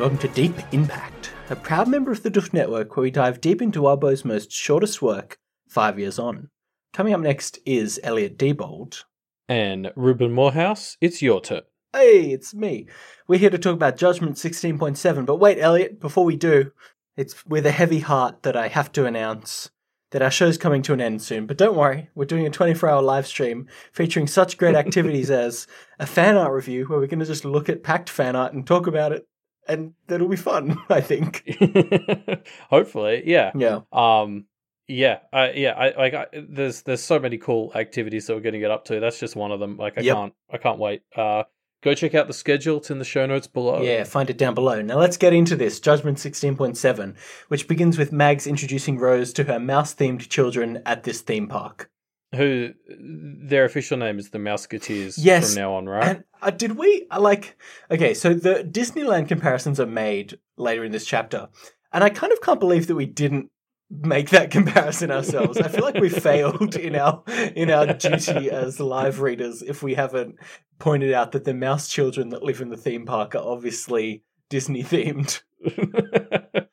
Welcome to Deep In Pact, a proud member of the Duft Network where we dive deep into Wildbow's most shortest work, Five Years On. Coming up next is Elliot Diebold. And Ruben Morehouse, it's your turn. Hey, it's me. We're here to talk about Judgment 16.7, but wait, Elliot, before we do, it's with a heavy heart that I have to announce that our show's coming to an end soon. But don't worry, we're doing a 24 hour live stream featuring such great activities as a fan art review where we're going to just look at Pact fan art and talk about it. And that'll be fun, I think. Hopefully, yeah. Yeah. Um, yeah, I, yeah. I like. I, there's there's so many cool activities that we're going to get up to. That's just one of them. Like I Yep. can't I can't wait. Uh, go check out the schedule. It's in the show notes below. Yeah, find it down below. Now let's get into this Judgment 16.7, which begins with Mags introducing Rose to her mouse themed children at this theme park. Who their official name is the Mouseketeers Yes, from now on, right? And uh, did we I like? Okay, so the Disneyland comparisons are made later in this chapter, and I kind of can't believe that we didn't make that comparison ourselves. I feel like we failed in our in our duty as live readers if we haven't pointed out that the mouse children that live in the theme park are obviously Disney themed.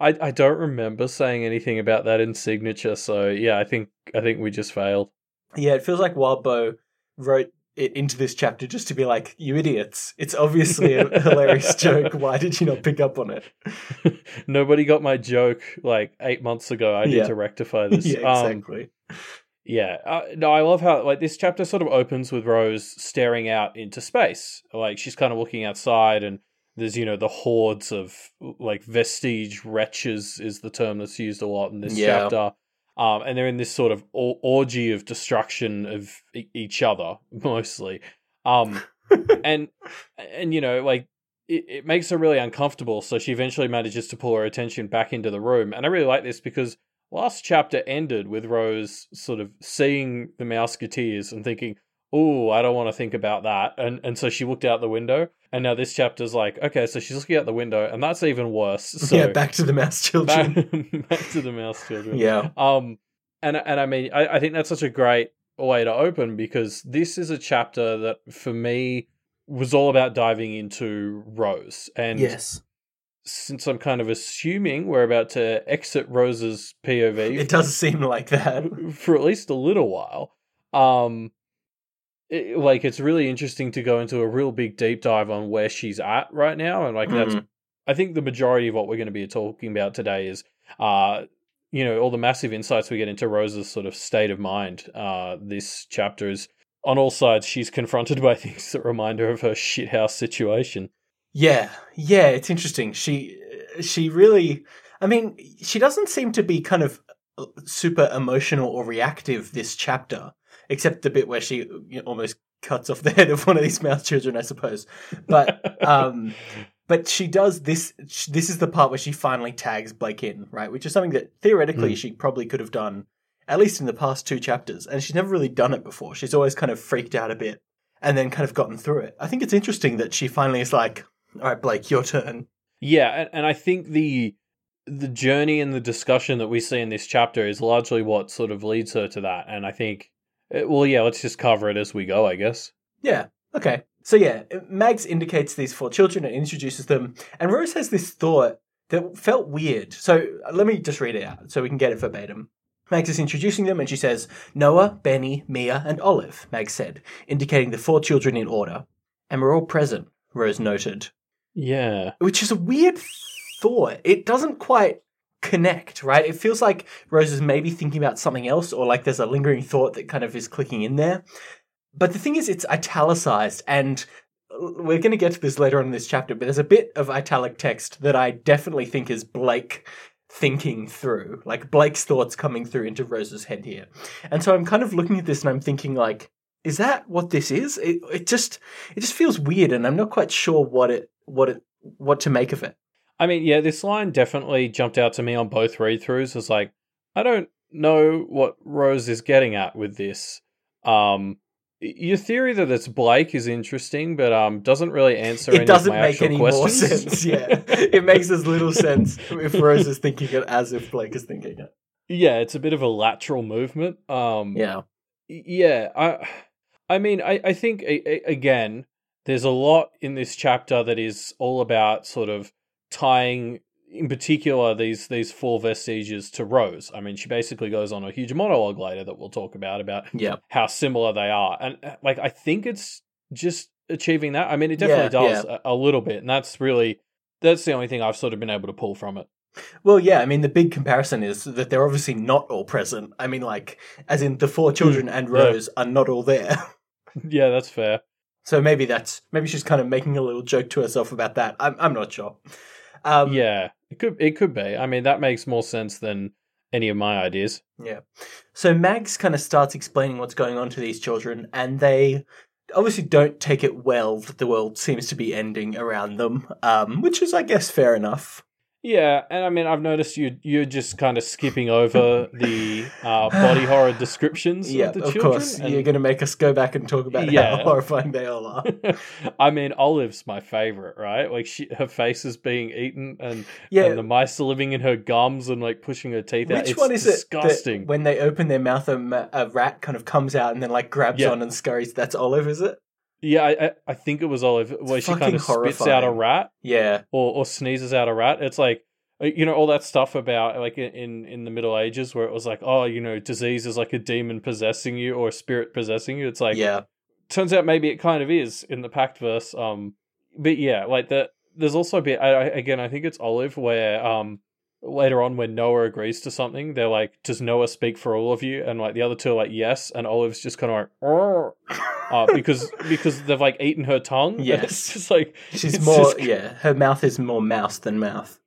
I I don't remember saying anything about that in signature, so yeah, I think I think we just failed. Yeah, it feels like Wildbow wrote it into this chapter just to be like, "You idiots! It's obviously a hilarious joke. Why did you not pick up on it?" Nobody got my joke like eight months ago. I need Yeah. to rectify this. yeah, Um, exactly. Yeah, uh, no, I love how like this chapter sort of opens with Rose staring out into space. Like she's kind of looking outside, and there's you know the hordes of like vestige wretches is the term that's used a lot in this Yeah. chapter. Um, and they're in this sort of or- orgy of destruction of e- each other mostly. Um, and and you know like it, it makes her really uncomfortable. So she eventually manages to pull her attention back into the room, and I really like this because last chapter ended with Rose sort of seeing the Mouseketeers and thinking, "Oh, I don't want to think about that," and and so she looked out the window. And now this chapter's like, okay, so she's looking out the window, and that's even worse. So yeah, back to the mouse children. back, back to the mouse children. yeah, Um, and and I mean, I, I think that's such a great way to open because this is a chapter that for me was all about diving into Rose. And yes, since I'm kind of assuming we're about to exit Rose's POV it does seem like that. for at least a little while, um, it, like it's really interesting to go into a real big deep dive on where she's at right now, and like that's Mhm. I think the majority of what we're going to be talking about today is, uh, you know, all the massive insights we get into Rose's sort of state of mind. Uh, this chapter is on all sides. She's confronted by things that remind her of her shithouse situation. Yeah, yeah, it's interesting. She she really I mean, she doesn't seem to be kind of uh, super emotional or reactive this chapter, except the bit where she you know, almost cuts off the head of one of these mouse children, I suppose. But um but she does this this is the part where she finally tags Blake in, right? Which is something that theoretically Mm. she probably could have done at least in the past two chapters, and she's never really done it before. She's always kind of freaked out a bit and then kind of gotten through it. I think it's interesting that she finally is like, "All right, Blake, your turn." Yeah, and, and I think the the journey and the discussion that we see in this chapter is largely what sort of leads her to that. And I think, well, yeah, let's just cover it as we go, I guess. Yeah. Okay. So yeah, Mags indicates these four children and introduces them, and Rose has this thought that felt weird. So uh, let me just read it out so we can get it verbatim. Mags is introducing them, and she says, Noah, Benny, Mia, and Olive, Mags said, indicating the four children in order. And we're all present, Rose noted. Yeah. Which is a weird thought. It doesn't quite connect, right? It feels like Rose is maybe thinking about something else, or like there's a lingering thought that kind of is clicking in there. But the thing is, it's italicized, and we're going to get to this later on in this chapter, but there's a bit of italic text that I definitely think is Blake thinking through, like Blake's thoughts coming through into Rose's head here. And so I'm kind of looking at this and I'm thinking, like, is that what this is? It, it just it just feels weird, and I'm not quite sure what it what it what to make of it. I mean, yeah, this line definitely jumped out to me on both read throughs. It's like, I don't know what Rose is getting at with this. Um, your theory that it's Blake is interesting, but um, doesn't really answer any It doesn't of my make any more sense. Yeah, it makes as little sense if Rose is thinking it as if Blake is thinking it. yeah, it's a bit of a lateral movement. Um, Yeah, yeah i i mean i i think a, a, again there's a lot in this chapter that is all about sort of tying in particular these these four vestiges to Rose. I mean, she basically goes on a huge monologue later that we'll talk about about Yeah. how similar they are, and uh, like I think it's just achieving that. I mean, it definitely Yeah, does A, a little bit, and that's really that's the only thing I've sort of been able to pull from it. Well, yeah, I mean, the big comparison is that they're obviously not all present. I mean, like, as in the four children and Hmm. yeah. Rose are not all there. yeah, that's fair. So maybe that's maybe she's kind of making a little joke to herself about that. I'm I'm not sure. Um, yeah, it could it could be. I mean, that makes more sense than any of my ideas. Yeah. So Mags kind of starts explaining what's going on to these children, and they obviously don't take it well that the world seems to be ending around them, um, which is, I guess, fair enough. Yeah, and I mean, I've noticed you you're just kind of skipping over the uh, body horror descriptions Yeah, of the of children. course. and- You're going to make us go back and talk about Yeah. how horrifying they all are. I mean, Olive's my favorite, right? Like she, her face is being eaten, and, Yeah. and the mice are living in her gums and like pushing her teeth out. Which It's one is it disgusting. that when they open their mouth, a, a rat kind of comes out and then like grabs Yeah. on and scurries? That's Olive, is it? Yeah, I, I, think it was Olive where she kind of spits out a rat Yeah. or, or sneezes out a rat. It's like uh, you know all that stuff about like in in the Middle Ages where it was like oh you know disease is like a demon possessing you or a spirit possessing you. It's like yeah. turns out maybe it kind of is in the Pact verse. Um, but yeah, like the there's also a bit. I, I, again, I think it's Olive where um later on when Noah agrees to something, they're like, "Does Noah speak for all of you?" And like the other two are like, "Yes," and Olive's just kind of like, uh, because because they've like eaten her tongue. Yes. it's just like She's more, just- yeah, her mouth is more mouse than mouth.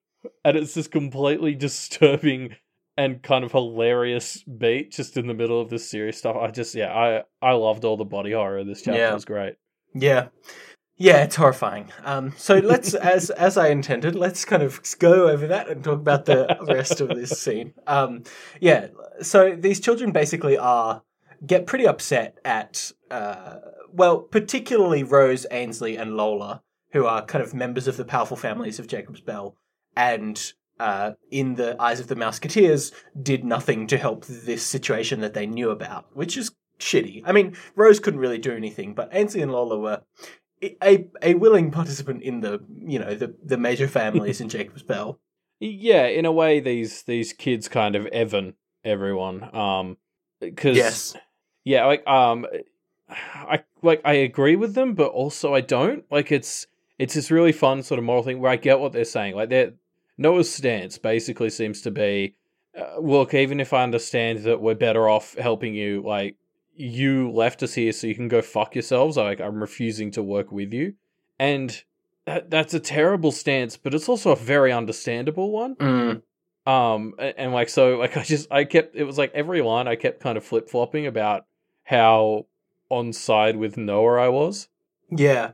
and it's this completely disturbing and kind of hilarious beat just in the middle of this serious stuff. I just yeah, I I loved all the body horror. This chapter Yeah. was great. Yeah. Yeah, it's horrifying. Um, so let's, as as I intended, let's kind of go over that and talk about the rest of this scene. Um, yeah, so these children basically are get pretty upset at, uh, well, particularly Rose, Ainsley, and Lola, who are kind of members of the powerful families of Jacob's Bell, and uh, in the eyes of the Mouseketeers, did nothing to help this situation that they knew about, which is shitty. I mean, Rose couldn't really do anything, but Ainsley and Lola were a a willing participant in the you know the the major families in Jacob's Bell. Yeah, in a way, these these kids kind of Evan everyone. Um, because Yes. yeah, like um, I like I agree with them, but also I don't. Like it's it's this really fun sort of moral thing where I get what they're saying. Like they're Noah's stance basically seems to be, uh, look, even if I understand that we're better off helping you, like you left us here so you can go fuck yourselves. Like I'm refusing to work with you, and that, that's a terrible stance, but it's also a very understandable one. Mm. Um, a- and, like so, like I just I kept it was like every line I kept kind of flip flopping about how on side with Noah I was. Yeah,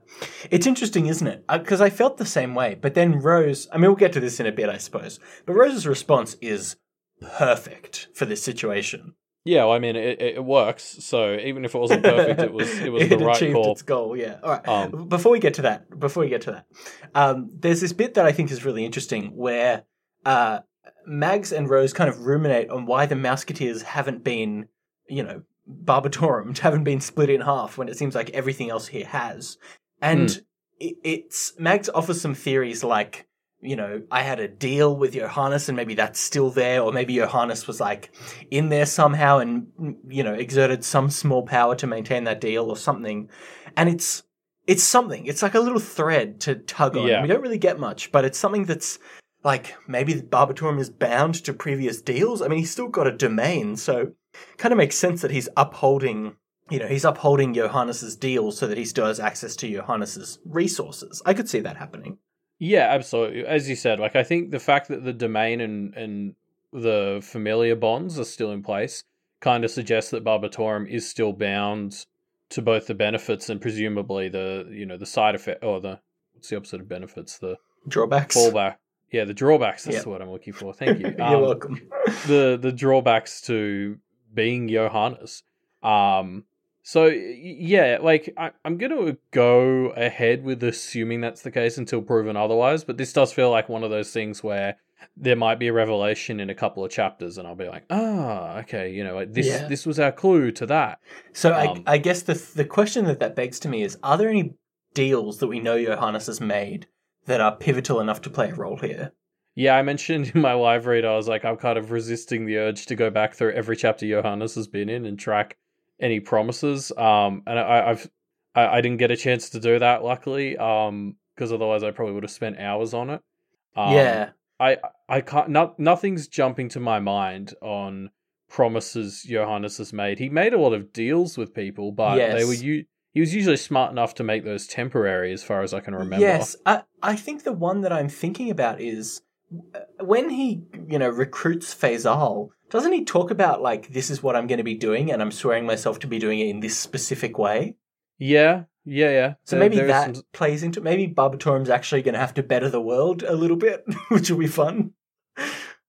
it's interesting, isn't it? Because I felt the same way, but then Rose. I mean, we'll get to this in a bit, I suppose. But Rose's response is perfect for this situation. Yeah, well, I mean it, it works. So even if it wasn't perfect, it was it was it the right achieved call. its goal. Yeah. All right. Um, before we get to that, before we get to that, um, there's this bit that I think is really interesting where uh, Mags and Rose kind of ruminate on why the Mouseketeers haven't been, you know, barbatorum, haven't been split in half when it seems like everything else here has. And Hmm. it, it's Mags offers some theories like, you know, I had a deal with Johannes and maybe that's still there, or maybe Johannes was like in there somehow and, you know, exerted some small power to maintain that deal or something. And it's, it's something. It's like a little thread to tug on. Yeah. We don't really get much, but it's something that's like maybe Barbatorum is bound to previous deals. I mean, he's still got a domain, so kind of makes sense that he's upholding. You know, he's upholding Johannes's deal so that he still has access to Johannes's resources. I could see that happening. Yeah, absolutely. As you said, like I think the fact that the domain and and the familiar bonds are still in place kind of suggests that Barbatorum is still bound to both the benefits and presumably the you know the side effect or the what's the opposite of benefits the Drawbacks. fallback. Yeah, the drawbacks. That's Yep. word I'm looking for. Thank you. You're Um, welcome. the the drawbacks to being Johannes. Um, so yeah, like I, I'm gonna go ahead with assuming that's the case until proven otherwise. But this does feel like one of those things where there might be a revelation in a couple of chapters, and I'll be like, ah, okay, you know, like this Yeah. this was our clue to that. So um, I, I guess the the question that that begs to me is: Are there any deals that we know Johannes has made that are pivotal enough to play a role here. Yeah, I mentioned in my live read, I was like, I'm kind of resisting the urge to go back through every chapter Johannes has been in and track any promises. Um, and I, I've I, I didn't get a chance to do that, luckily, um, because otherwise I probably would have spent hours on it. Um, yeah, I I can't. Not, nothing's jumping to my mind on promises Johannes has made. He made a lot of deals with people, but Yes. they were. He was usually smart enough to make those temporary, as far as I can remember. Yes, I I think the one that I'm thinking about is uh, when he you know recruits Faisal. Doesn't he talk about like this is what I'm going to be doing, and I'm swearing myself to be doing it in this specific way? Yeah, yeah, yeah. So There- maybe there is that some- plays into maybe Barbatorum's actually going to have to better the world a little bit, which will be fun.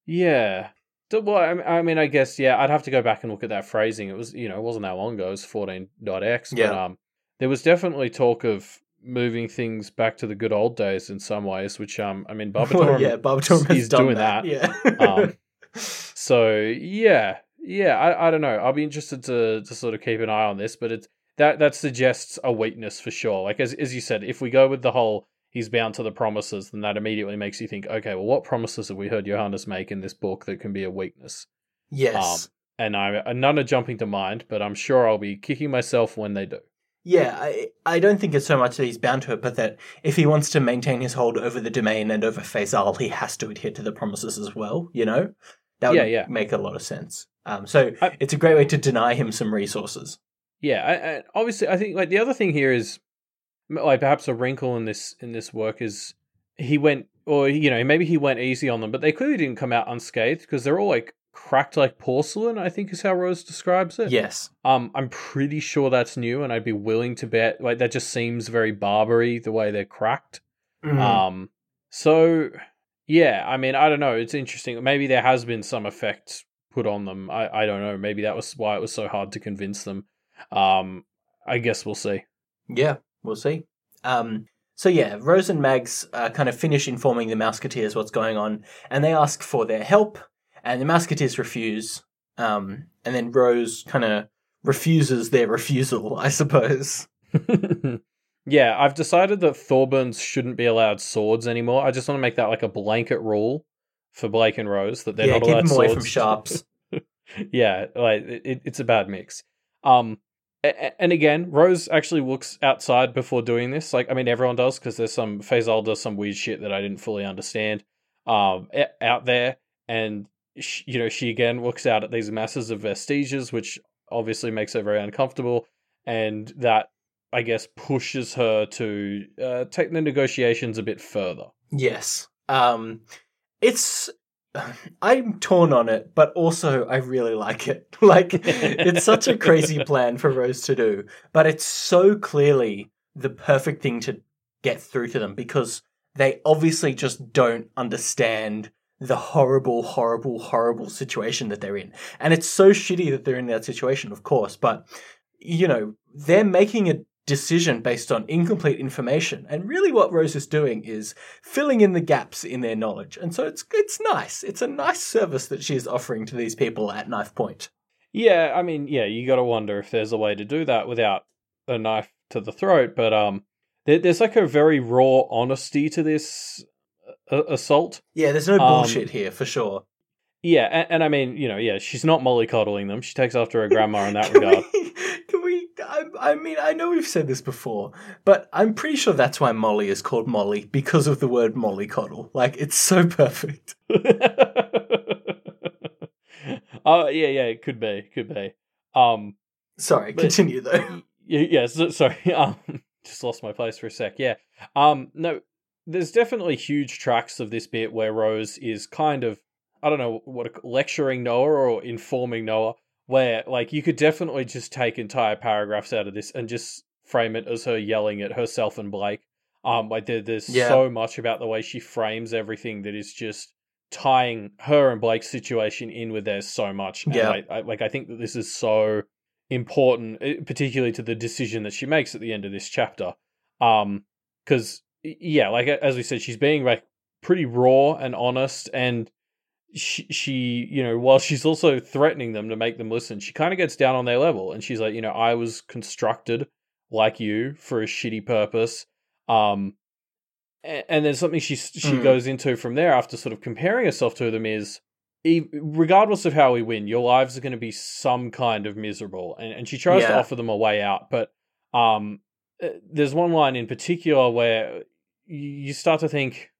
Yeah. Well, I mean- I guess yeah. I'd have to go back and look at that phrasing. It was, you know, it wasn't that long ago. It was fourteen X. But Yeah. um, there was definitely talk of moving things back to the good old days in some ways. Which um, I mean, Well, Barbatorum, yeah, Barbatorum has he's doing that. that. Yeah. Um, So yeah, yeah. I, I don't know. I'll be interested to to sort of keep an eye on this, but it's that that suggests a weakness for sure. Like as as you said, if we go with the whole he's bound to the promises, then that immediately makes you think, okay, well, what promises have we heard Johannes make in this book that can be a weakness? Um, yes. And I none are jumping to mind, but I'm sure I'll be kicking myself when they do. Yeah, I, I don't think it's so much that he's bound to it, but that if he wants to maintain his hold over the domain and over Faisal, he has to adhere to the promises as well, you know? That would Yeah, yeah. make a lot of sense. Um, so I- it's a great way to deny him some resources. Yeah, I, I, obviously, I think like the other thing here is like perhaps a wrinkle in this in this work is he went or you know maybe he went easy on them, but they clearly didn't come out unscathed because they're all like cracked like porcelain. I think is how Rose describes it. Yes. Um, I'm pretty sure that's new, and I'd be willing to bet like that just seems very Barbary the way they're cracked. Mhm. Um, so yeah, I mean, I don't know. It's interesting. Maybe there has been some effect put on them. I, I don't know. Maybe that was why it was so hard to convince them. Um, I guess we'll see. Yeah, we'll see. Um, so yeah, Rose and Mags uh, kind of finish informing the Mouseketeers what's going on, and they ask for their help, and the Mouseketeers refuse. Um, and then Rose kind of refuses their refusal, I suppose. yeah, I've decided that Thorburns shouldn't be allowed swords anymore. I just want to make that like a blanket rule for Blake and Rose that they're yeah, not keep allowed them away swords. from sharps. yeah, like it, it's a bad mix. Um, and again, Rose actually looks outside before doing this. Like, I mean, everyone does because there's some Faisal does some weird shit that I didn't fully understand. Um, out there, and sh you know, she again looks out at these masses of vestiges, which obviously makes her very uncomfortable, and that I guess pushes her to uh, take the negotiations a bit further. Yes. Um, it's. I'm torn on it, but also I really like it. Like, it's such a crazy plan for Rose to do, but it's so clearly the perfect thing to get through to them because they obviously just don't understand the horrible, horrible, horrible situation that they're in. And it's so shitty that they're in that situation, of course, but, you know, they're making a decision based on incomplete information. And really what Rose is doing is filling in the gaps in their knowledge. And so it's it's nice. It's a nice service that she's offering to these people at knife point. Yeah, I mean, yeah, you got to wonder if there's a way to do that without a knife to the throat. But um, there, there's like a very raw honesty to this uh, assault. Yeah, there's no Um, bullshit here for sure. Yeah, and, and I mean, you know, yeah, she's not mollycoddling them. She takes after her grandma in that regard. we I, I mean, I know we've said this before, but I'm pretty sure that's why Molly is called Molly because of the word mollycoddle. Like, it's so perfect. Oh yeah, yeah, it could be, could be. Um, Sorry, But- continue though. yeah, so, sorry. Um, just lost my place for a sec. Yeah. Um, no, there's definitely huge tracks of this bit where Rose is kind of, I don't know what lecturing Noah or informing Noah, where like you could definitely just take entire paragraphs out of this and just frame it as her yelling at herself and Blake. Um, like there, there's Yeah. so much about the way she frames everything that is just tying her and Blake's situation in with theirs so much. And Yeah. I, I, like I think that this is so important, eh, particularly to the decision that she makes at the end of this chapter. Um, because yeah, like as we said, she's being like pretty raw and honest, and she, she, you know, while she's also threatening them to make them listen, she kind of gets down on their level, and she's like, you know, I was constructed like you for a shitty purpose. Um, a- and then something she she Mm. goes into from there after sort of comparing herself to them is, regardless of how we win, your lives are going to be some kind of miserable, and and she tries to offer them a way out, but um, uh, there's one line in particular where you start to think,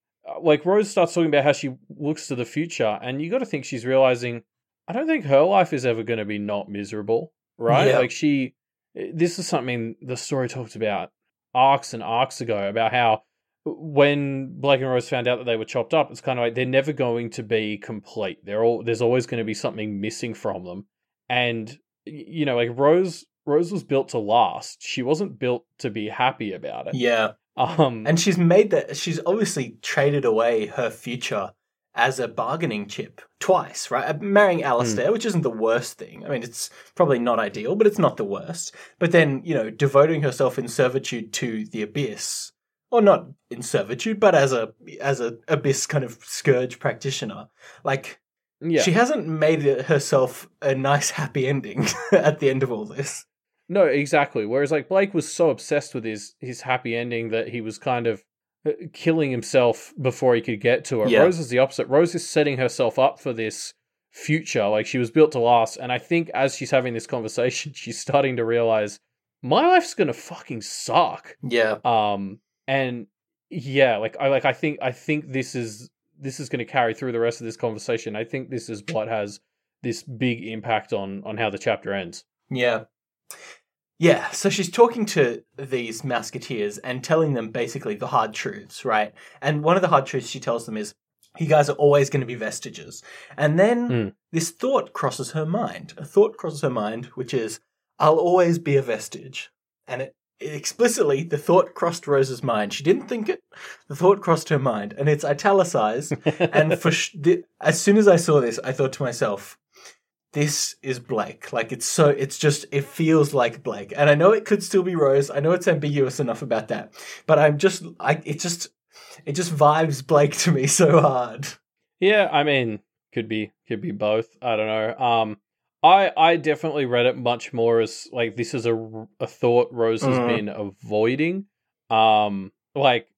like Rose starts talking about how she looks to the future, and you got to think she's realizing, I don't think her life is ever going to be not miserable, right? Yeah. Like she, eh, this is something the story talked about arcs and arcs ago about how when Blake and Rose found out that they were chopped up, it's kind of like they're never going to be complete. They're all there's always going to be something missing from them, and you know, like Rose. Rose was built to last. She wasn't built to be happy about it. Yeah. Um, And she's made that, she's obviously traded away her future as a bargaining chip twice, right? Uh, Marrying. Alistair, which isn't the worst thing. I mean, it's probably not ideal, but it's not the worst. But then, you know, devoting herself in servitude to the Abyss, or not in servitude, but as a as a Abyss kind of scourge practitioner, like yeah. she hasn't made herself a nice happy ending at the end of all this. No, exactly. Whereas like Blake was so obsessed with his his happy ending that he was kind of uh, killing himself before he could get to her. Yeah. Rose is the opposite. Rose is setting herself up for this future. Like she was built to last. And I think as she's having this conversation, she's starting to realize my life's gonna fucking suck. Yeah. Um and yeah, like I like I think I think this is this is gonna carry through the rest of this conversation. I think this is what has this big impact on on how the chapter ends. Yeah. Yeah, so she's talking to these Mouseketeers and telling them basically the hard truths, right? And one of the hard truths she tells them is, you guys are always going to be vestiges. And then Hmm. this thought crosses her mind. A thought crosses her mind, which is, I'll always be a vestige. And it, it explicitly, the thought crossed Rose's mind. She didn't think it, the thought crossed her mind. And it's italicized and for sh- the, as soon as I saw this, I thought to myself, "This is Blake. Like it's so. It's just. It feels like Blake." And I know it could still be Rose. I know it's ambiguous enough about that, but I'm just. I. It just. It just vibes Blake to me so hard. Yeah, I mean, could be could be both. I don't know. Um, I I definitely read it much more as like this is a a thought Rose has Mhm. been avoiding. Um, like,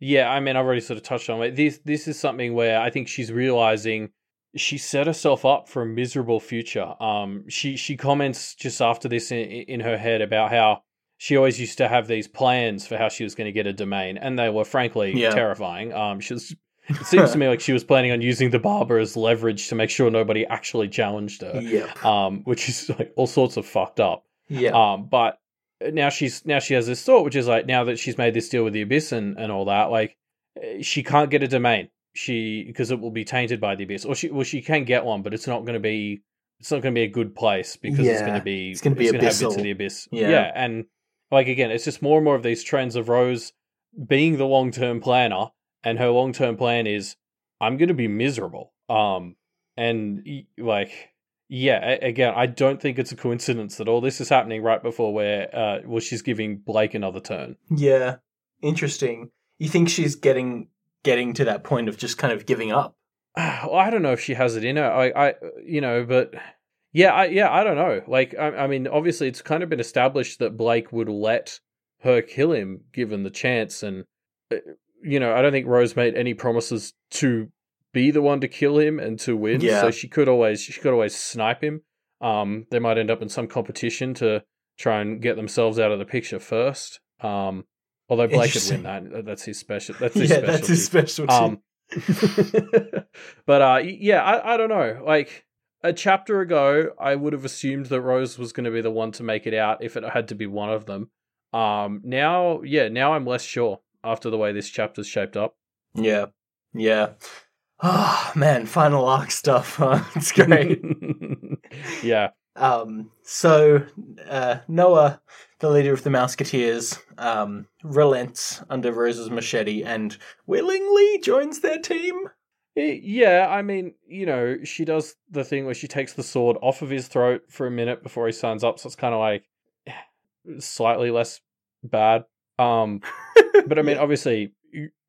yeah, I mean, I've already sort of touched on it. This this is something where I think she's realizing she set herself up for a miserable future. Um, she she comments just after this in, in her head about how she always used to have these plans for how she was going to get a domain, and they were frankly Yeah. terrifying. Um, she was. It seems to me like she was planning on using the barber as leverage to make sure nobody actually challenged her. Yeah. Um, which is like all sorts of fucked up. Yeah. Um, but now she's now she has this thought, which is like now that she's made this deal with the abyss and, and all that, like eh, she can't get a domain. She because it will be tainted by the abyss, or she well she can get one, but it's not going to be it's not going to be a good place because it's going to be it's gonna be gonna have bits of the abyss. Yeah. yeah, and like again, it's just more and more of these trends of Rose being the long term planner, and her long term plan is I'm going to be miserable. Um, and like yeah, again, I don't think it's a coincidence that all this is happening right before where uh well she's giving Blake another turn. yeah. Interesting. You think she's getting getting to that point of just kind of giving up? well, I don't know if she has it in her. I, I, you know, but yeah, I, yeah, I don't know. Like, I, I mean, obviously, it's kind of been established that Blake would let her kill him given the chance, and uh, you know, I don't think Rose made any promises to be the one to kill him and to win. Yeah. So she could always, she could always snipe him. Um, they might end up in some competition to try and get themselves out of the picture first. Um, although Blake could win that. That's his special. That's his yeah, specialty. that's his specialty. Um, but uh, yeah, I, I don't know. Like a chapter ago, I would have assumed that Rose was going to be the one to make it out if it had to be one of them. Um, now, yeah, now I'm less sure after the way this chapter's shaped up. yeah. Yeah. Oh man, final arc stuff. Huh? It's great. yeah, Um, so uh, Noah, the leader of the Mouseketeers, um, relents under Rose's machete and willingly joins their team. Yeah. I mean, you know, she does the thing where she takes the sword off of his throat for a minute before he signs up. So it's kind of like eh, slightly less bad. Um, but I mean, obviously,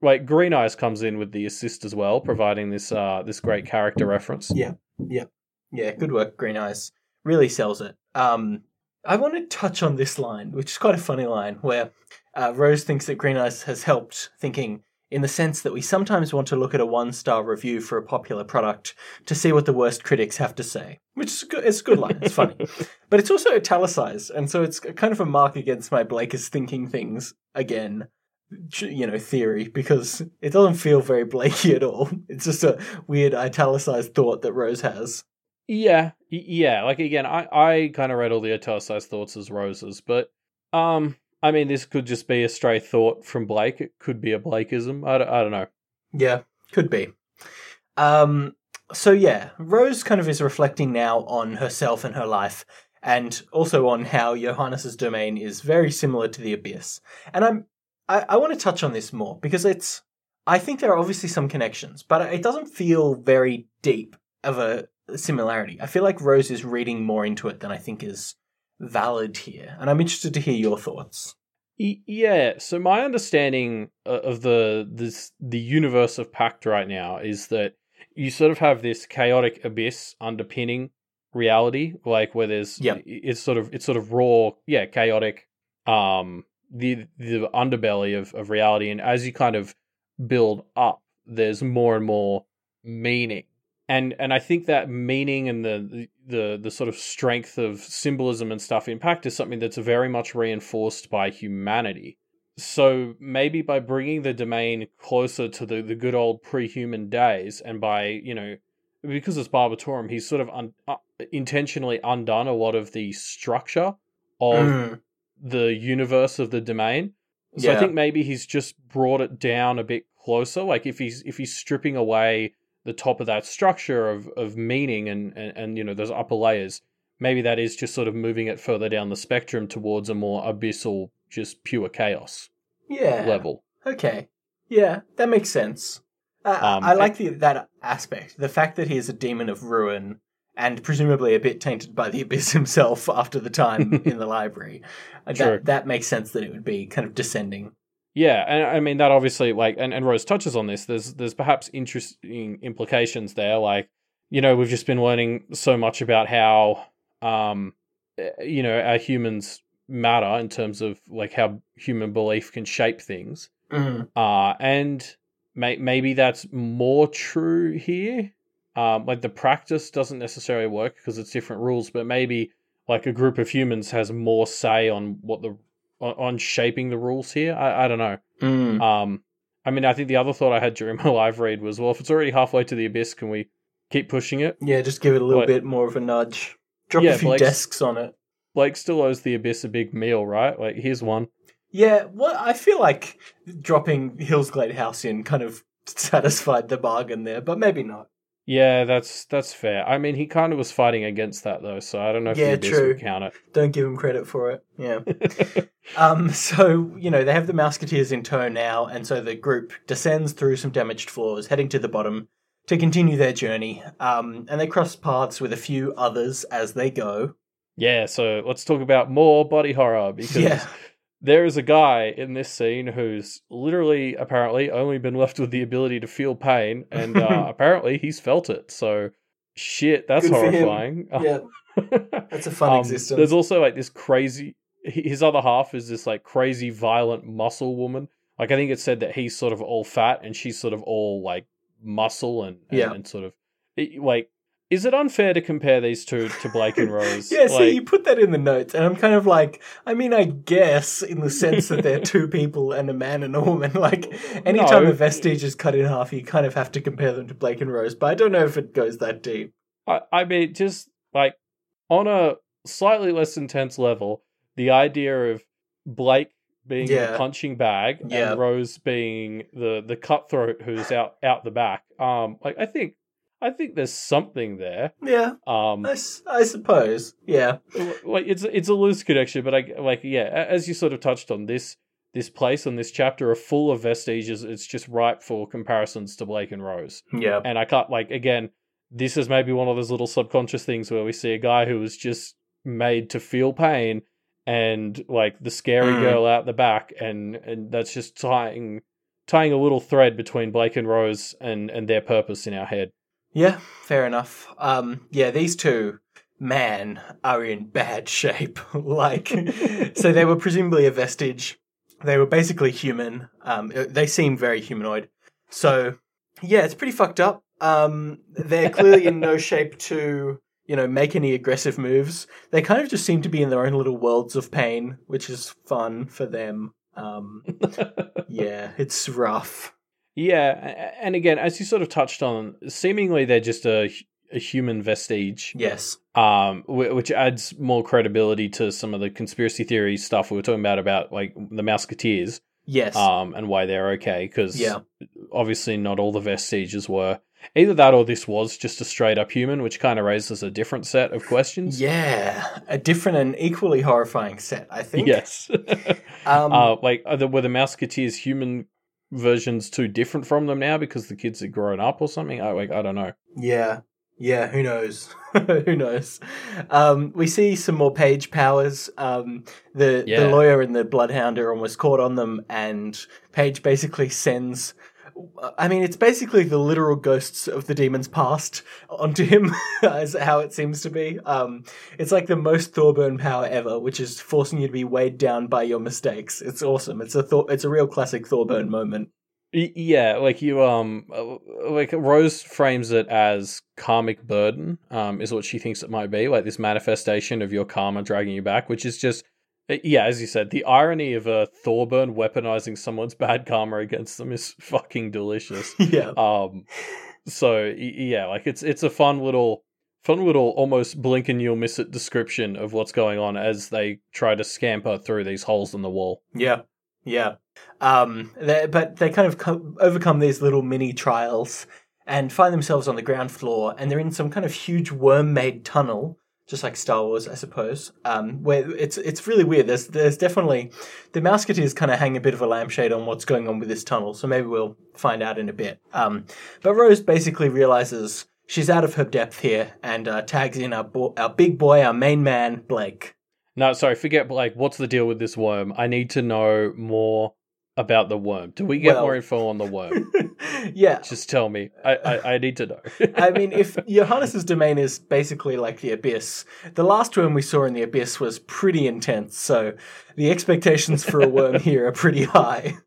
like Green Eyes comes in with the assist as well, providing this uh this great character reference. Yeah, yeah. Yeah, good work, Green Eyes. Really sells it. Um, I want to touch on this line, which is quite a funny line, where uh, Rose thinks that Green Eyes has helped, thinking in the sense that we sometimes want to look at a one star review for a popular product to see what the worst critics have to say, which is good, it's a good line. It's funny. but it's also italicized, and so it's kind of a mark against my Blake is thinking things again, you know, theory, because it doesn't feel very Blakey at all. It's just a weird italicized thought that Rose has. Yeah, yeah. Like again, I I kind of read all the italicized thoughts as roses, but um, I mean, this could just be a stray thought from Blake. It could be a Blakeism. I don't, I don't know. Yeah, could be. Um, so yeah, Rose kind of is reflecting now on herself and her life, and also on how Johannes's domain is very similar to the Abyss. And I'm I, I want to touch on this more because it's I think there are obviously some connections, but it doesn't feel very deep of a similarity. I feel like Rose is reading more into it than I think is valid here, and I'm interested to hear your thoughts. Yeah, so my understanding of the this the universe of Pact right now is that you sort of have this chaotic abyss underpinning reality, like where there's yep. it's sort of it's sort of raw, yeah, chaotic, um, the the underbelly of of reality, and as you kind of build up, there's more and more meaning and and I think that meaning and the the the sort of strength of symbolism and stuff in Pact is something that's very much reinforced by humanity. So maybe by bringing the domain closer to the, the good old pre-human days, and by you know because it's Barbatorum, he's sort of un, uh, intentionally undone a lot of the structure of mm. the universe of the domain. So yeah. I think maybe he's just brought it down a bit closer. Like if he's if he's stripping away the top of that structure of, of meaning and, and, and, you know, those upper layers, maybe that is just sort of moving it further down the spectrum towards a more abyssal, just pure chaos yeah. level. Okay. Yeah, that makes sense. Uh, um, I like the, that aspect. The fact that he is a demon of ruin and presumably a bit tainted by the abyss himself after the time in the library. Uh, that, that makes sense that it would be kind of descending yeah, and I mean that obviously like and, and Rose touches on this. There's there's perhaps interesting implications there. Like, you know, we've just been learning so much about how um eh, you know, our humans matter in terms of like how human belief can shape things. Mm. Uh and may, maybe that's more true here. Um like the practice doesn't necessarily work because it's different rules, but maybe like a group of humans has more say on what the on, on shaping the rules here. I, I don't know. Mm. Um, I mean, I think the other thought I had during my live read was, well, if it's already halfway to the abyss, can we keep pushing it? Yeah, just give it a little bit more of a nudge. Drop yeah, a few Blake's, desks on it. Blake still owes the abyss a big meal, right? Like, here's one. Yeah, well, I feel like dropping Hillsglade House in kind of satisfied the bargain there, but maybe not. Yeah, that's that's fair. I mean, he kind of was fighting against that though, so I don't know if yeah, true. count it. Don't give him credit for it. Yeah. um. So you know they have the Mouseketeers in tow now, and so the group descends through some damaged floors, heading to the bottom to continue their journey. Um. And they cross paths with a few others as they go. Yeah. So let's talk about more body horror because. Yeah there is a guy in this scene who's literally apparently only been left with the ability to feel pain and uh, apparently he's felt it. So shit that's Good horrifying. Yeah. That's a fun um, existence. there's also like this crazy his other half is this like crazy violent muscle woman. Like i think it said that he's sort of all fat and she's sort of all like muscle and, and, yeah. and sort of like is it unfair to compare these two to Blake and Rose? yeah, so you put that in the notes, and I'm kind of like, I mean, I guess in the sense that they're two people and a man and a woman. Like, anytime no. a vestige is cut in half, you kind of have to compare them to Blake and Rose, but I don't know if it goes that deep. I, I mean, just like on a slightly less intense level, the idea of Blake being yeah. a punching bag yeah. and Rose being the the cutthroat who's out out the back. Um, like I think I think there's something there. Yeah. Um, I, I suppose. Yeah. Like it's it's a loose connection, but I like yeah. As you sort of touched on this this place and this chapter are full of vestiges. It's just ripe for comparisons to Blake and Rose. Yeah. And I can't like again. This is maybe one of those little subconscious things where we see a guy who was just made to feel pain, and like the scary mm. girl out the back, and and that's just tying tying a little thread between Blake and Rose and and their purpose in our head. Yeah, fair enough. Um, yeah, these two man are in bad shape. like, so they were presumably a vestige. They were basically human. Um, they seem very humanoid. So, yeah, it's pretty fucked up. Um, they're clearly in no shape to, you know, make any aggressive moves. They kind of just seem to be in their own little worlds of pain, which is fun for them. Um, yeah, it's rough. Yeah, and again, as you sort of touched on, seemingly they're just a a human vestige. Yes. Um, which adds more credibility to some of the conspiracy theory stuff we were talking about about like the Mouseketeers. Yes. Um, and why they're okay because Yeah. obviously not all the vestiges were. Either that or this was just a straight up human, which kind of raises a different set of questions. Yeah, a different and equally horrifying set, I think. Yes. Um, uh, like, were the Mouseketeers human versions too different from them now because the kids are grown up or something? I like, I don't know. Yeah. Yeah, who knows? who knows? Um, we see some more Paige powers. Um, the Yeah. the lawyer and the bloodhound are almost caught on them, and Paige basically sends. I mean, it's basically the literal ghosts of the demon's past onto him, as how it seems to be. Um, it's like the most Thorburn power ever, which is forcing you to be weighed down by your mistakes. It's awesome. It's a Thor- it's a real classic Thorburn moment. Yeah, like you, um, uh, like Rose frames it as karmic burden, um, is what she thinks it might be, like this manifestation of your karma dragging you back, which is just, yeah, as you said, the irony of a Thorburn weaponizing someone's bad karma against them is fucking delicious. yeah. Um, so yeah, like it's it's a fun little, fun little almost blink and you'll miss it description of what's going on as they try to scamper through these holes in the wall. Yeah, yeah. Um, they, but they kind of co- overcome these little mini trials and find themselves on the ground floor, and they're in some kind of huge worm-made tunnel, just like Star Wars, I suppose. Um, where it's it's really weird. There's there's definitely the Mouseketeers kind of hang a bit of a lampshade on what's going on with this tunnel, so maybe we'll find out in a bit. Um, but Rose basically realizes she's out of her depth here and uh, tags in our bo- our big boy, our main man, Blake. No, sorry, forget like what's the deal with this worm? I need to know more about the worm. Do we get Well- more info on the worm? yeah, Just tell me. I, I, I need to know. I mean, if Johannes's domain is basically like the abyss, the last worm we saw in the abyss was pretty intense. So the expectations for a worm here are pretty high.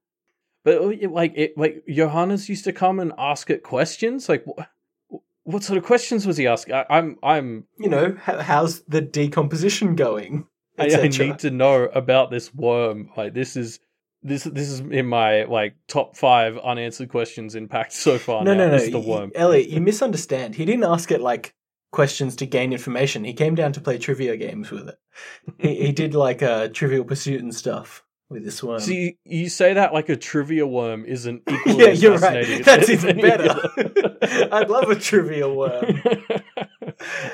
but uh, like it, like Johannes used to come and ask it questions. Like wh- what sort of questions was he asking? I, I'm I'm You know, how's the decomposition going? I, I need to know about this worm. Like this is this this is in my like top five unanswered questions in Pact so far. No, now, no, no, the worm. Elliot, you misunderstand. He didn't ask it like questions to gain information. He came down to play trivia games with it. He, he did like uh, Trivial Pursuit and stuff with this worm. So you, you say that like a trivia worm isn't equally yeah, you're right. That's even better. I'd love a trivia worm.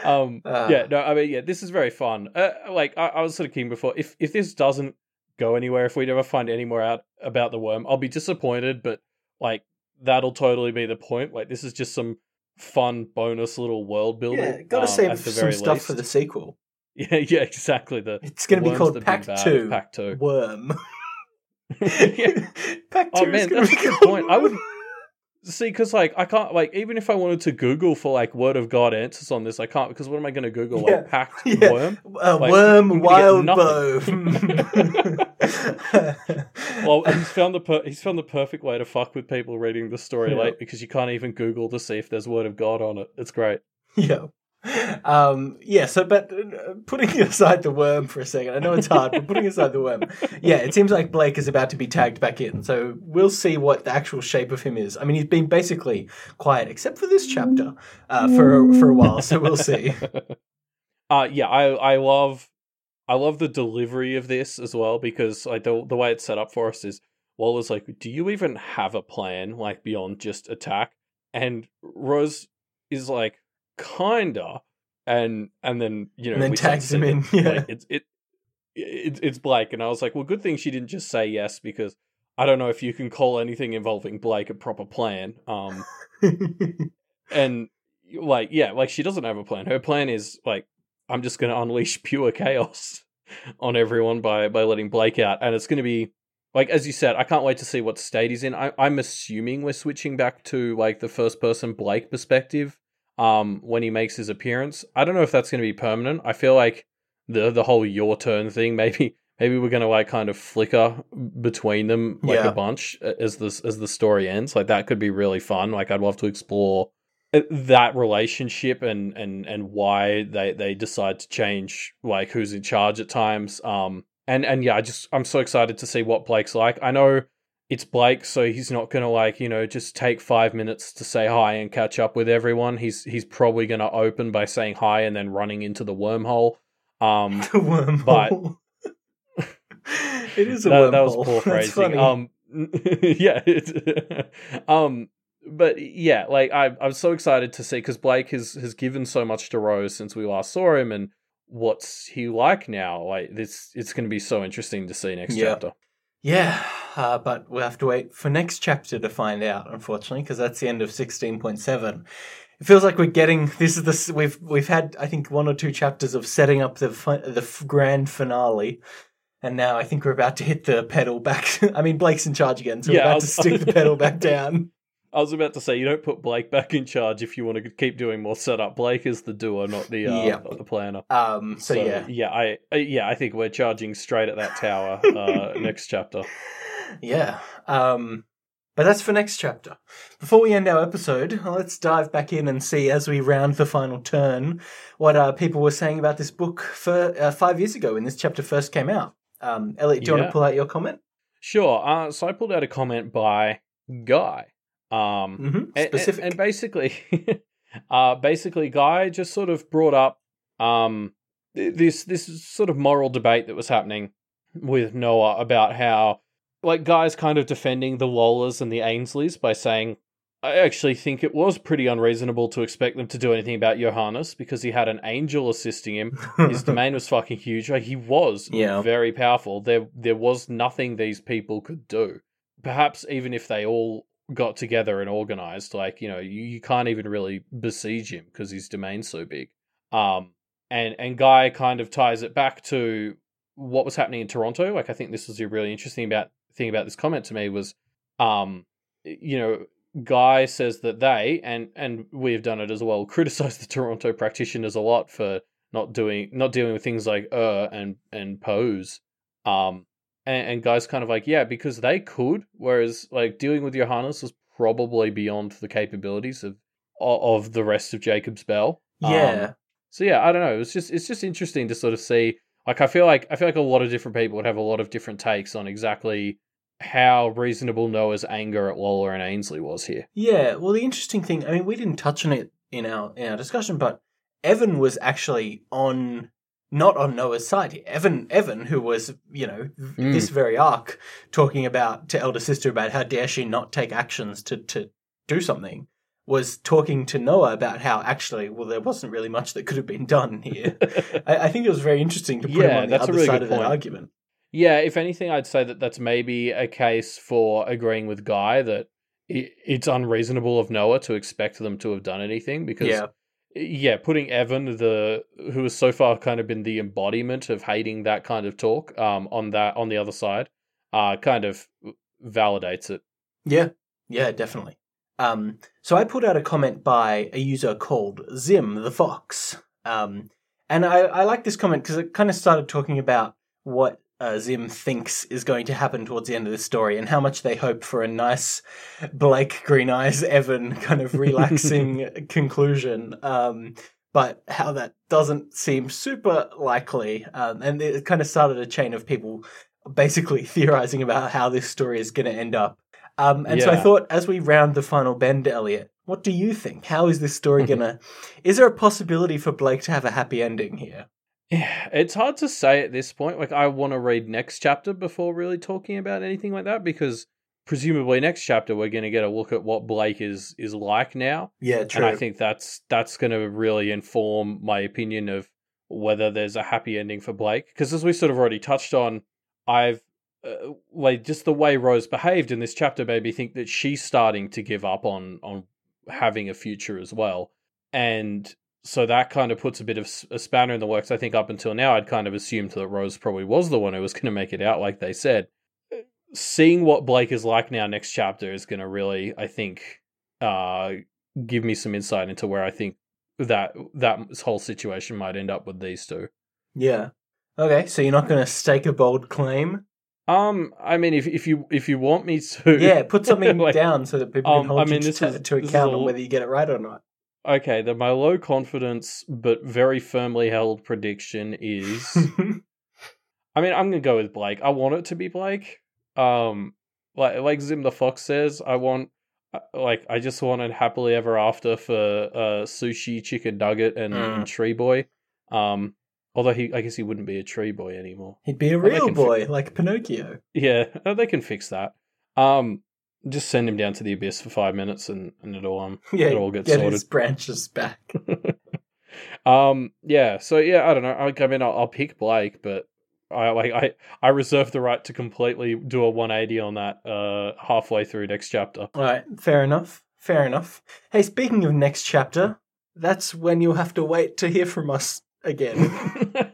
um, Ah. yeah, no, I mean, yeah, this is very fun. Uh, like I, I was sort of keen before. If if this doesn't go anywhere, if we never find any more out about the worm, I'll be disappointed. But like that'll totally be the point. Like this is just some fun bonus little world building. Yeah, gotta um, save the some stuff least. for the sequel. Yeah, yeah, exactly. The It's going to be called the Pact 2. Pact Two. Worm. Yeah. Pact 2 Oh man, gonna that's be a good point. I would. See because like I can't like even if I wanted to Google for like word of God answers on this, I can't because what am I going to Google Yeah. like Pact Yeah. worm? Uh, Like, worm Wildbow. Well, he's found the per- he's found the perfect way to fuck with people reading the story Yeah. late because you can't even Google to see if there's word of God on it. It's great. yeah. Um, yeah, so, but uh, putting aside the worm for a second, I know it's hard, but putting aside the worm, yeah, it seems like Blake is about to be tagged back in. So we'll see what the actual shape of him is. I mean, he's been basically quiet, except for this chapter, uh, for, for a while, so we'll see. Uh yeah, I I love I love the delivery of this as well because like the the way it's set up for us is Waller's like, do you even have a plan like beyond just attack? And Rose is like, kinda, and and then you know And then tags him in, yeah. like, it's it, it it's Blake, and I was like, well, good thing she didn't just say yes because I don't know if you can call anything involving Blake a proper plan. Um, and like yeah like she doesn't have a plan her plan is like i'm just going to unleash pure chaos on everyone by by letting blake out and it's going to be like as you said i can't wait to see what state he's in I, i'm assuming we're switching back to like the first person blake perspective um, when he makes his appearance. I don't know if that's going to be permanent. I feel like the the whole your turn thing maybe maybe we're going to like kind of flicker between them like Yeah. a bunch as this as the story ends. Like that could be really fun. Like I'd love to explore uh, that relationship and and and why they they decide to change like who's in charge at times. Um and and yeah, I just I'm so excited to see what Blake's like. I know it's Blake, so he's not gonna like you know just take five minutes to say hi and catch up with everyone. He's he's probably gonna open by saying hi and then running into the wormhole. Um, The wormhole. it is a that, wormhole. that was poor phrasing. Um, yeah, um, but yeah, like I I'm so excited to see because Blake has has given so much to Rose since we last saw him and. What's he like now? Like this, it's going to be so interesting to see next Yeah. chapter. Yeah, uh, but we'll have to wait for next chapter to find out, unfortunately, because that's the end of sixteen point seven. It feels like we're getting this is the we've we've had I think one or two chapters of setting up the the f- grand finale, and now I think we're about to hit the pedal back. I mean, Blake's in charge again, so Yeah, we're about to stick the pedal back down. I was about to say you don't put Blake back in charge if you want to keep doing more setup. Blake is the doer, not the uh, Yep. not the planner. Um, so, yeah, yeah, I uh, yeah, I think we're charging straight at that tower uh, next chapter. Yeah. Um, but that's for next chapter. Before we end our episode, let's dive back in and see, as we round the final turn, what uh, people were saying about this book for uh, five years ago when this chapter first came out. Um, Elliot, do you want to pull out your comment? Sure. Uh, so I pulled out a comment by Guy. Um, Mm-hmm. and- Specific. And, and basically, uh, basically, Guy just sort of brought up um, this this sort of moral debate that was happening with Noah about how, like, Guy's kind of defending the Lolas and the Ainsleys by saying, I actually think it was pretty unreasonable to expect them to do anything about Johannes because he had an angel assisting him. His domain was fucking huge. Like he was Yeah. very powerful. There there was nothing these people could do. Perhaps even if they all got together and organized, like, you know, you, you can't even really besiege him because his domain's so big. Um and and Guy kind of ties it back to what was happening in Toronto. Like I think this was a really interesting about thing about this comment to me was um you know Guy says that they and and we have done it as well criticize the Toronto practitioners a lot for not doing not dealing with things like uh and and pose um and, and guys kind of like yeah because they could whereas like dealing with Johannes was probably beyond the capabilities of of the rest of Jacob's Bell Um, yeah. so yeah I don't know it's just it's just interesting to sort of see like I feel like I feel like a lot of different people would have a lot of different takes on exactly how reasonable Noah's anger at Lola and Ainsley was here. Yeah, well, the interesting thing, I mean, we didn't touch on it in our in our discussion, but Evan was actually on not on Noah's side. here. Evan, Evan, who was you know Mm. this very arc talking about to elder sister about how dare she not take actions to to do something, was talking to Noah about how actually, well, there wasn't really much that could have been done here. I, I think it was very interesting to put him on the that's a other really side good of that argument. Yeah, if anything, I'd say that that's maybe a case for agreeing with Guy that it's unreasonable of Noah to expect them to have done anything because, Yeah. yeah, putting Evan, the who has so far kind of been the embodiment of hating that kind of talk, um, on that on the other side, uh, kind of validates it. Yeah, yeah, definitely. Um, so I put out a comment by a user called Zim the Fox, um, and I, I like this comment because it kind of started talking about what uh, Zim thinks is going to happen towards the end of the story and how much they hope for a nice Blake Green Eyes Evan kind of relaxing conclusion. Um, but how that doesn't seem super likely, um, and it kind of started a chain of people basically theorizing about how this story is going to end up. Um, and so I thought, as we round the final bend, Elliot, what do you think? How is this story gonna? is there a possibility for Blake to have a happy ending here? Yeah, it's hard to say at this point. Like, I want to read next chapter before really talking about anything like that because presumably next chapter we're going to get a look at what Blake is is like now. Yeah, true. and I think that's that's going to really inform my opinion of whether there's a happy ending for Blake. Because as we sort of already touched on, I've uh, like just the way Rose behaved in this chapter made me think that she's starting to give up on on having a future as well, and so that kind of puts a bit of a spanner in the works. I think up until now, I'd kind of assumed that Rose probably was the one who was going to make it out, like they said. Seeing what Blake is like now next chapter is going to really, I think, uh, give me some insight into where I think that that whole situation might end up with these two. Yeah. Okay, so you're not going to stake a bold claim? Um, I mean, if if you if you want me to, Yeah, put something Like, down so that people um, can hold I mean, you to, is- to account on whether you get it right or not. Okay, then my low confidence but very firmly held prediction is I mean, I'm gonna go with Blake. I want it to be Blake. Um like like Zim the Fox says, I want uh, like I just wanted happily ever after for uh sushi, chicken nugget, and, Mm. and tree boy. Um although he I guess he wouldn't be a tree boy anymore. He'd be a real can fi- boy, like Pinocchio. Yeah, they can fix that. Um just send him down to the abyss for five minutes and, and it'll um Yeah, It all gets get sorted. his branches back. Um. Yeah. So yeah, I don't know. I, I mean, I'll, I'll pick Blake, but I like I I reserve the right to completely do a 180 on that. Uh, halfway through next chapter. All right, fair enough. Fair enough. Hey, speaking of next chapter, that's when you'll have to wait to hear from us again.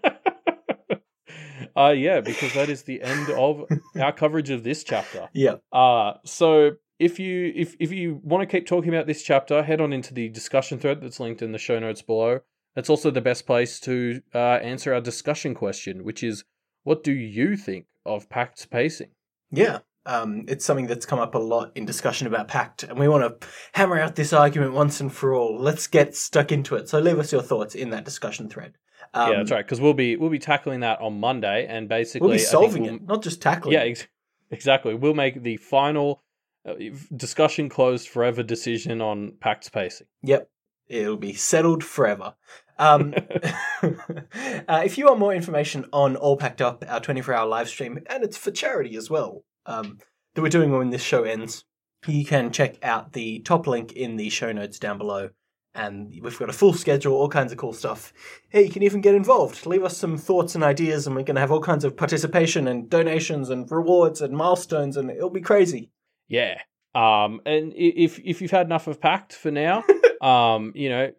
Uh yeah, because that is the end of our coverage of this chapter. yeah. Uh so if you if if you want to keep talking about this chapter, head on into the discussion thread that's linked in the show notes below. That's also the best place to uh, answer our discussion question, which is, what do you think of Pact's pacing? Yeah. Um, it's something that's come up a lot in discussion about Pact, and we want to hammer out this argument once and for all. Let's get stuck into it. So leave us your thoughts in that discussion thread. Um, yeah, that's right. Because we'll be we'll be tackling that on Monday, and basically, We'll be solving we'll- it, not just tackling Yeah, ex- exactly. We'll make the final uh, discussion closed forever decision on Pact's pacing. Yep. It'll be settled forever. Um, uh, if you want more information on All Pact Up, our 24 hour live stream, and it's for charity as well, um, that we're doing when this show ends, you can check out the top link in the show notes down below. And we've got a full schedule, all kinds of cool stuff. Hey, you can even get involved. Leave us some thoughts and ideas, and we're going to have all kinds of participation and donations and rewards and milestones, and it'll be crazy. Yeah. Um, and if if you've had enough of Pact for now, um, you know,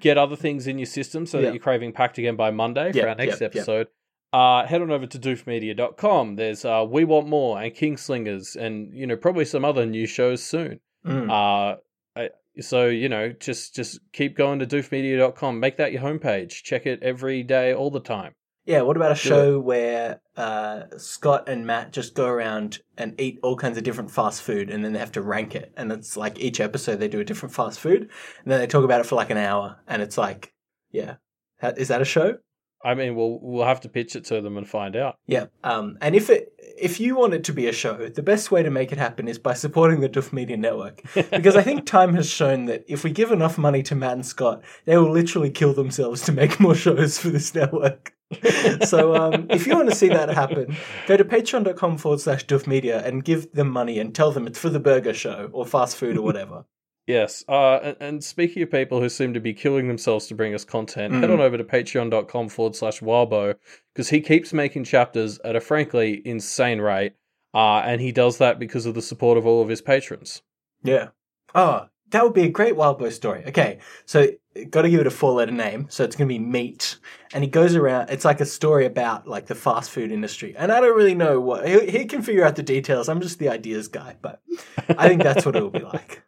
get other things in your system so Yeah. that you're craving Pact again by Monday for our next yep. episode. Uh, head on over to doofmedia.com. There's uh, We Want More and Kingslingers and, you know, probably some other new shows soon. Mm. Uh, I, so, you know, just just keep going to doofmedia.com. Make that your homepage. Check it every day, all the time. Yeah, what about a Do show where uh, Scott and Matt just go around and eat all kinds of different fast food and then they have to rank it? And it's like each episode they do a different fast food and then they talk about it for like an hour and it's like, yeah. Is that a show? I mean, we'll we'll have to pitch it to them and find out. Yeah. Um, and if it if you want it to be a show, the best way to make it happen is by supporting the Doof Media Network. Because I think time has shown that if we give enough money to Matt and Scott, they will literally kill themselves to make more shows for this network. so um, if you want to see that happen, go to patreon.com forward slash Doof Media and give them money and tell them it's for the burger show or fast food or whatever. Yes. Uh, and, and speaking of people who seem to be killing themselves to bring us content, head Mhm. on over to patreon.com forward slash Wildbow because he keeps making chapters at a frankly insane rate. Uh, and he does that because of the support of all of his patrons. Yeah. Oh, that would be a great Boy story. Okay, so got to give it a four letter name. So it's going to be Meat. And he goes around, it's like a story about like the fast food industry. And I don't really know what, he, he can figure out the details. I'm just the ideas guy, but I think that's what it will be like.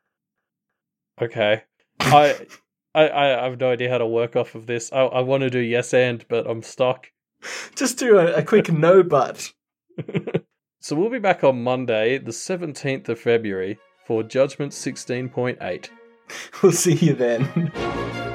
Okay. I, I I have no idea how to work off of this. I, I want to do yes and, but I'm stuck. Just do a, a quick no but. So we'll be back on Monday, the 17th of February, for Judgment 16.8. We'll see you then.